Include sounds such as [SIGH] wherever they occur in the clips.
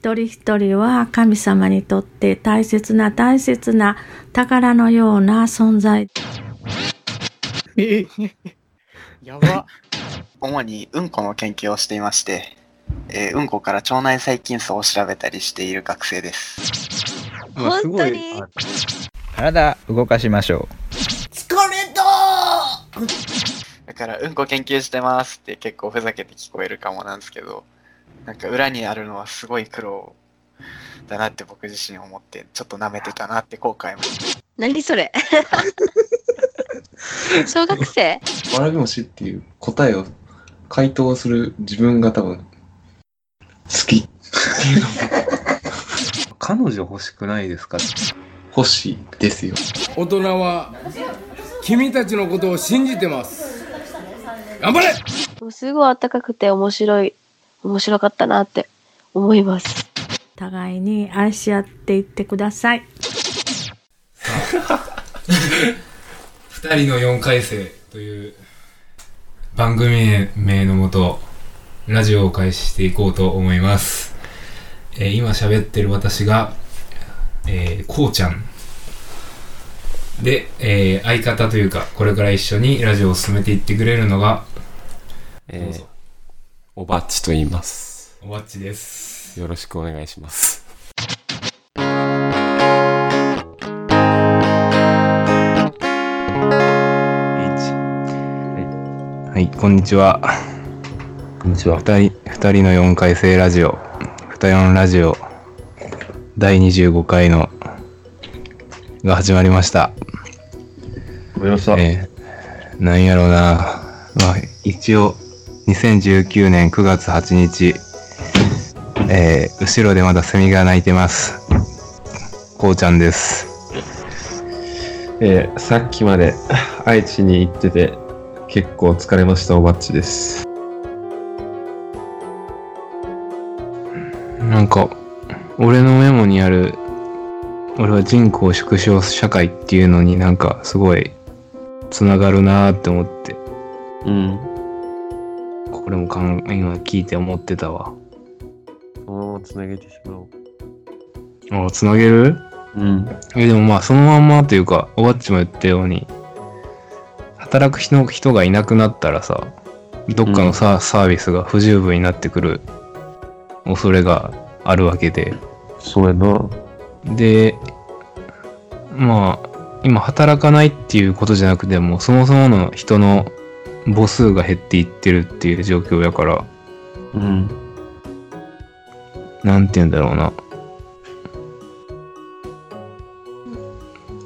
一人一人は神様にとって大切な大切な宝のような存在。えやば。主にうんこの研究をしていまして、えーうんこから腸内細菌層を調べたりしている学生です。本当に？あ体動かしましょ [LAUGHS] だから、うんこ研究してますって結構ふざけて聞こえるかもなんですけど、なんか裏にあるのはすごい苦労だなって僕自身思って、ちょっと舐めてたなって後悔も。何それ？[LAUGHS] 小学生？わらび餅っていう答えを回答する自分が多分好きっていうのう。[LAUGHS] 彼女欲しくないですか？欲しいですよ。大人は君たちのことを信じてます頑張れもうすごい暖かくて面白い、面白かったなって思います。互いに愛し合っていってください。二人の4回生という番組名のもと、ラジオを開始していこうと思います。えー今喋ってる私が、えー、こうちゃん。で、えー相方というか、これから一緒にラジオを進めていってくれるのが、どうえーぞ、おばっちと言います。おばっちです。よろしくお願いします。はい、こんにちは。こんにちは。二人、二人の4回生ラジオ、二四ラジオ、第25回の、が始まりました。ごめんなさい。えー、なんやろうな。まあ、一応、2019年9月8日、えー、後ろでまだセミが鳴いてます。こうちゃんです。えーさっきまで愛知に行ってて結構疲れましたおばっちです。なんか、俺のメモにある、俺は人口縮小社会っていうのになんかすごい、つながるなーって思って、うん。これも今聞いて思ってたわ。そのままつなげてしまおう。あ、つなげる？うん。え、でもまあそのまんまというか、おばっちも言ったように、働く人人がいなくなったらさ、どっかのサ,、サービスが不十分になってくる恐れがあるわけで、そうやな。で、まあ、今働かないっていうことじゃなくても、そもそもの人の母数が減っていってるっていう状況やから、うん。なんて言うんだろうな。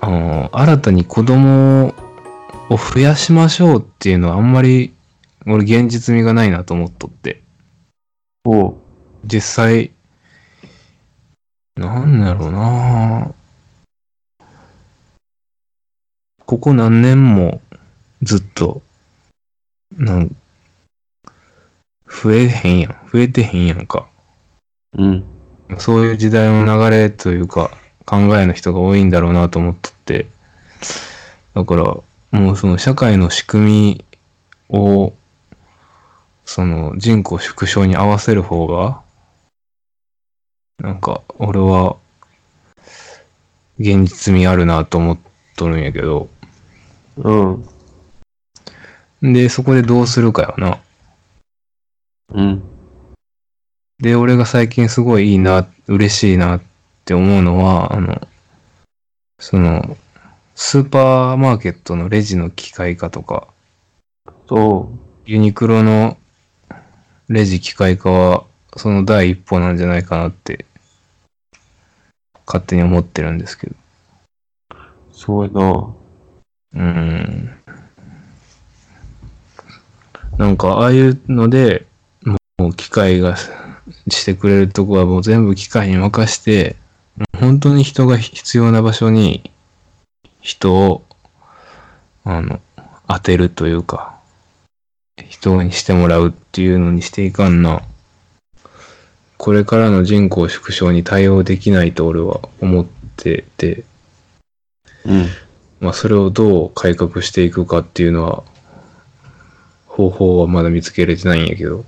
あの、新たに子供を増やしましょうっていうのはあんまり、俺現実味がないなと思っとって。おう。実際、なんだろうなここ何年もずっと、なん、増えへんやん。増えてへんやんか。うん。そういう時代の流れというか、考えの人が多いんだろうなと思っとって。だから、もうその社会の仕組みを、その人口縮小に合わせる方が、なんか、俺は、現実味あるなと思っとるんやけど、うん。で、そこでどうするかよな。うん。で、俺が最近すごいいいな、嬉しいなって思うのは、あの、その、スーパーマーケットのレジの機械化とか、そユニクロのレジ機械化は、その第一歩なんじゃないかなって、勝手に思ってるんですけど。う。そうやな。うーん。なんか、ああいうので、もう機械がしてくれるとこはもう全部機械に任して、本当に人が必要な場所に人を、あの、当てるというか、人にしてもらうっていうのにしていかんな。これからの人口縮小に対応できないと俺は思ってて、うん。まあそれをどう改革していくかっていうのは、方法はまだ見つけれてないんやけど。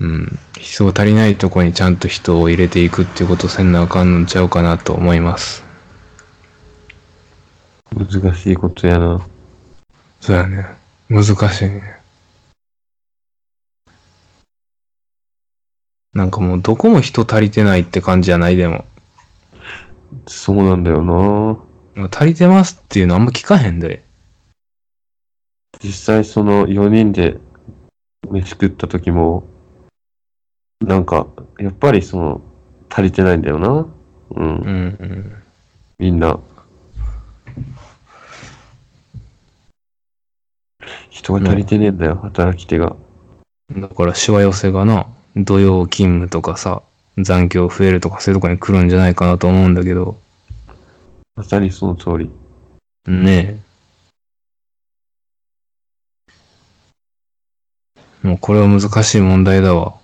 うん。人足りないとこにちゃんと人を入れていくっていうことせんなあかんのちゃうかなと思います。難しいことやな。そうやね。難しいね。なんかもうどこも人足りてないって感じじゃないでも。そうなんだよな。足りてますっていうのあんま聞かへんで。実際その4人で飯食った時も、なんか、やっぱりその、足りてないんだよな。うん。うんうん。みんな。人が足りてねえんだよ、働き手が。だからしわ寄せがな、土曜勤務とかさ、残業増えるとかそういうとこに来るんじゃないかなと思うんだけど。まさにその通り。ねえ。もうこれは難しい問題だわ。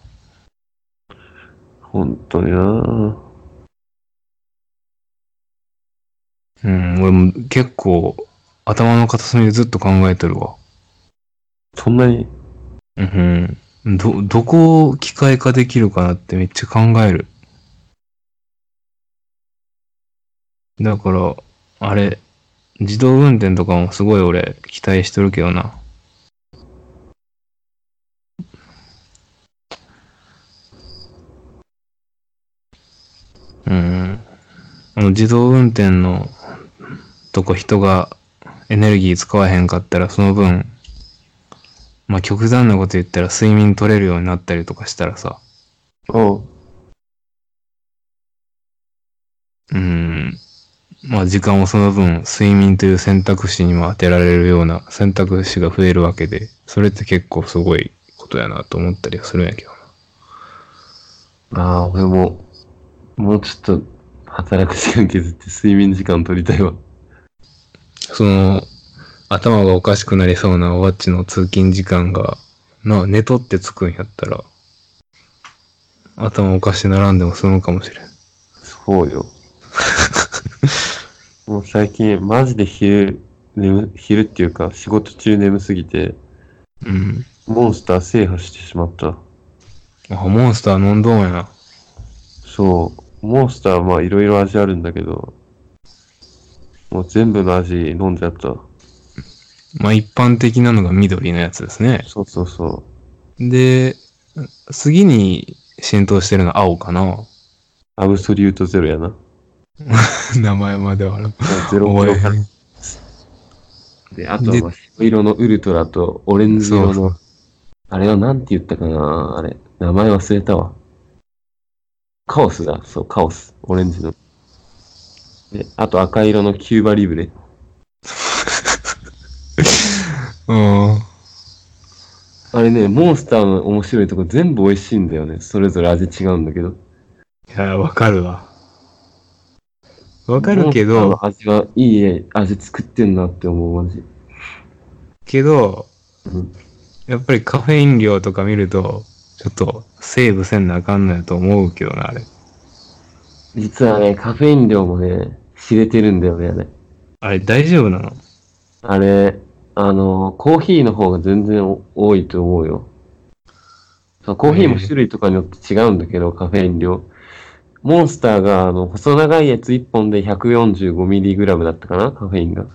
本当になうん、俺も結構頭の片隅でずっと考えてるわ。そんなに？うん、うん。ど、どこを機械化できるかなってめっちゃ考える。だから、あれ、自動運転とかもすごい俺期待してるけどな。うん。あの自動運転のとこ人がエネルギー使わへんかったらその分、まあ極端なこと言ったら睡眠取れるようになったりとかしたらさ、おう。うん。まあ時間をその分睡眠という選択肢にも当てられるような選択肢が増えるわけで、それって結構すごいことやなと思ったりはするんやけどな。ああ、俺も、もうちょっと働く時間削って睡眠時間取りたいわ。その、頭がおかしくなりそうなおわっちの通勤時間が、な、寝とってつくんやったら、頭おかしならんでも済むかもしれん。そうよ。[LAUGHS] もう最近、マジで昼、眠、昼っていうか、仕事中眠すぎて、うん。モンスター制覇してしまった。あ、モンスター飲んどんやな。そう。モンスターはまあいろいろ味あるんだけど、もう全部の味飲んじゃった。まあ一般的なのが緑のやつですね。そうそうそで、次に浸透してるのは青かな。う。アブソリュートゼロやな。[LAUGHS] 名前まではな。ゼロキロカで、あとはまあ白色のウルトラとオレンジ色その、あれはなんて言ったかなあれ。名前忘れたわ。カオスだ。そう、カオス。オレンジの。で、あと赤色のキューバリブレ。うん。あれね、モンスターの面白いとこ全部美味しいんだよね。それぞれ味違うんだけど。いや、わかるわ。わかるけど、味はいい味作ってんなって思う、マジ。けどうん、やっぱりカフェイン量とか見ると、ちょっとセーブせんなあかんのやと思うけどな、あれ。実はね、カフェイン量もね、知れてるんだよね、あれ。あれ大丈夫なの？あれ、あの、コーヒーの方が全然お多いと思うよ。そうコーヒーも種類とかによって違うんだけど、カフェイン量。モンスターが、あの、細長いやつ1本で 145mg だったかな、カフェインが。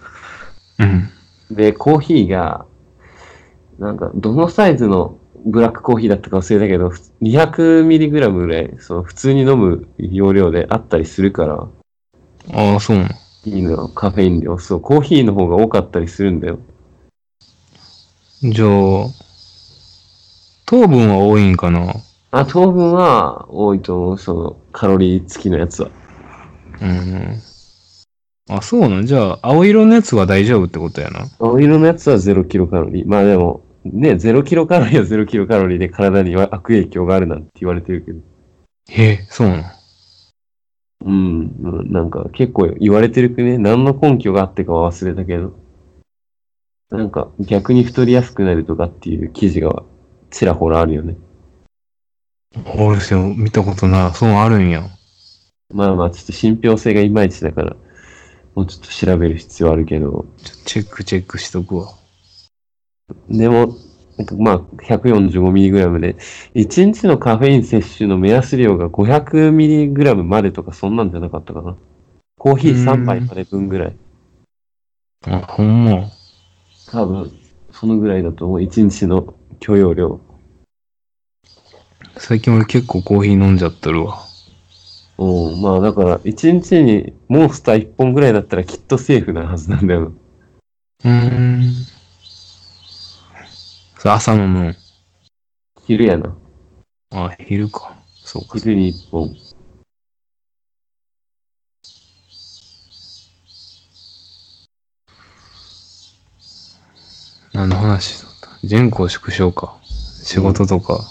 うん。で、コーヒーが、なんか、どのサイズのブラックコーヒーだったか忘れたけど、200mg ぐらい、そう、普通に飲む容量であったりするから、ああ、そうなの。いいのよ、カフェイン量。そう、コーヒーの方が多かったりするんだよ。じゃあ、糖分は多いんかな？あ、糖分は多いと思う、その、カロリー付きのやつは。うん。あ、そうなんじゃあ、青色のやつは大丈夫ってことやな。青色のやつは0キロカロリー。まあでも、ね、0キロカロリーは0キロカロリーで体には悪影響があるなんて言われてるけど。へえ、そうなの？うん、うんなんか結構言われてるくね、何の根拠があってかは忘れたけど。なんか逆に太りやすくなるとかっていう記事がちらほらあるよね。俺し見たことない。そうあるんや。まあまあちょっと信憑性がいまいちだから、もうちょっと調べる必要あるけど。チェックチェックしとくわ。でも、まあ、145mg で、1日のカフェイン摂取の目安量が 500mg までとかそんなんじゃなかったかな。コーヒー3杯まで分ぐらい。あ、ほんま。多分、そのぐらいだと思う。1日の許容量。最近俺結構コーヒー飲んじゃってるわ。うん、まあだから、1日にモンスター1本ぐらいだったらきっとセーフなはずなんだよ。うーん。それ朝飲むん。昼やな。あ、昼か。そうか。昼に1本。何の話だった？全校縮小か。仕事とか。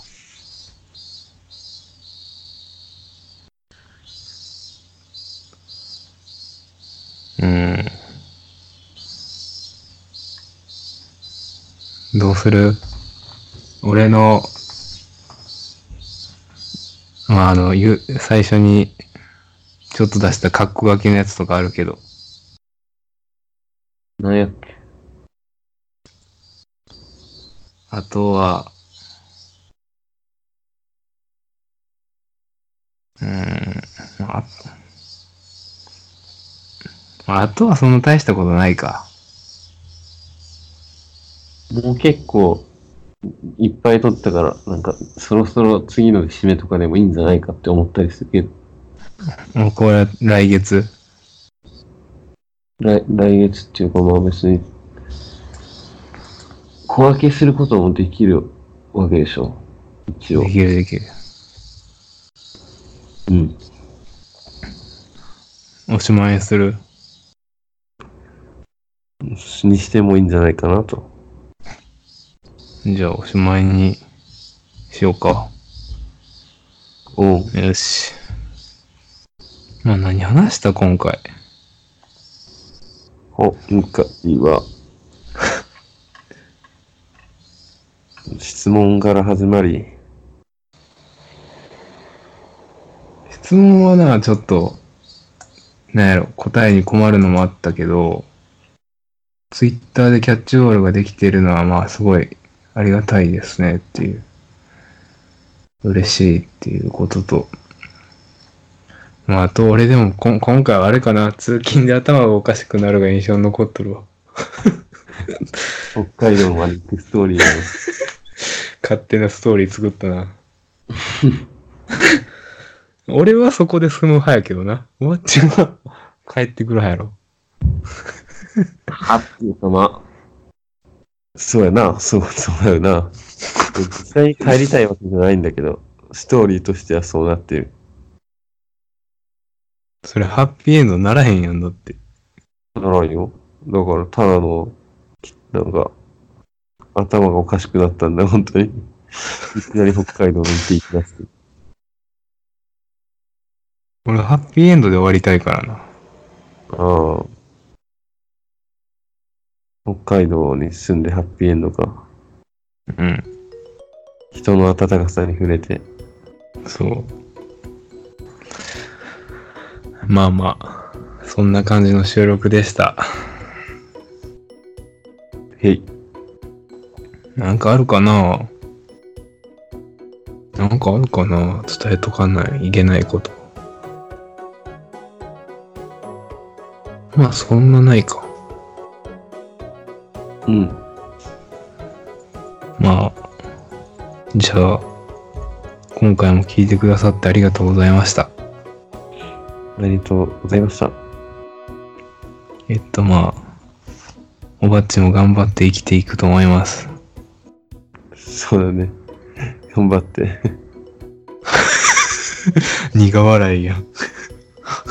どうする？俺の、まあ、あの、ゆ最初に、ちょっと出したカッコ書きのやつとかあるけど。なんやっけ？あとは、うーん、ああとはそんな大したことないか。もう結構、いっぱい取ったから、なんか、そろそろ次の締めとかでもいいんじゃないかって思ったりするけど、もうこれは来月。来来月っていうかまあ別に、小分けすることもできるわけでしょ。一応。できるできる。うん。おしまいにする。にしてもいいんじゃないかなと。じゃあおしまいにしようか。おう。よし。まあ何話した今回？お、向井は、[LAUGHS] 質問から始まり、質問はな、ちょっと、なんやろ、答えに困るのもあったけど、ツイッターでキャッチボールができてるのはまあすごいありがたいですねっていう。嬉しいっていうことと。まああと俺でもこん今回はあれかな、通勤で頭がおかしくなるが印象に残っとるわ。北海道まで行くストーリーの [LAUGHS] 勝手なストーリー作ったな。[LAUGHS] 俺はそこで済む派やけどな。おっちは帰ってくる派やろ。はっていうかまあ、そうやな、そう、そうだよな。実際に帰りたいわけじゃないんだけど、ストーリーとしてはそうなってる。それハッピーエンドならへんやんだって。ならんよ。だから、ただの、なんか、頭がおかしくなったんだ、本当に。いきなり北海道に行っていきます。俺ハッピーエンドで終わりたいからな。ああ。北海道に住んでハッピーエンドか。うん。人の温かさに触れて。そう。まあまあ、そんな感じの収録でした。へい。なんかあるかな？なんかあるかな？伝えとかない、いけないこと。まあそんなないか。うん。まあ、じゃあ、今回も聞いてくださってありがとうございました。ありがとうございました。えっとまあ、おばっちも頑張って生きていくと思います。そうだね。頑張って。[LAUGHS] 苦笑いやん。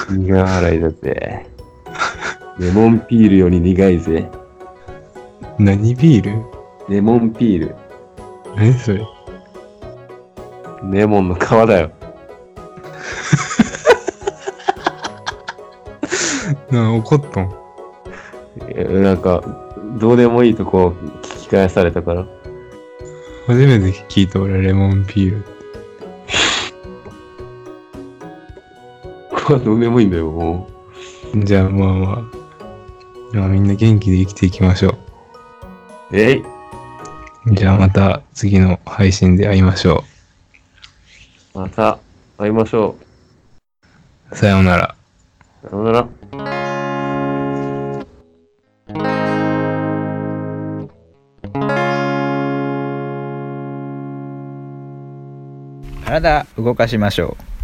苦笑いだぜ。レモンピールより苦いぜ。何ビール？レモンピール。何それ？レモンの皮だよ。[LAUGHS] な怒っとん？えなんか、どうでもいいとこ聞き返されたから。初めて聞いた俺レモンピール。これはどうでもいいんだよ、もじゃあまあまあ。まあみんな元気で生きていきましょう。う。えいじゃあまた次の配信で会いましょまた会いましょう。さようなら。う。さようなら。体動かしましょう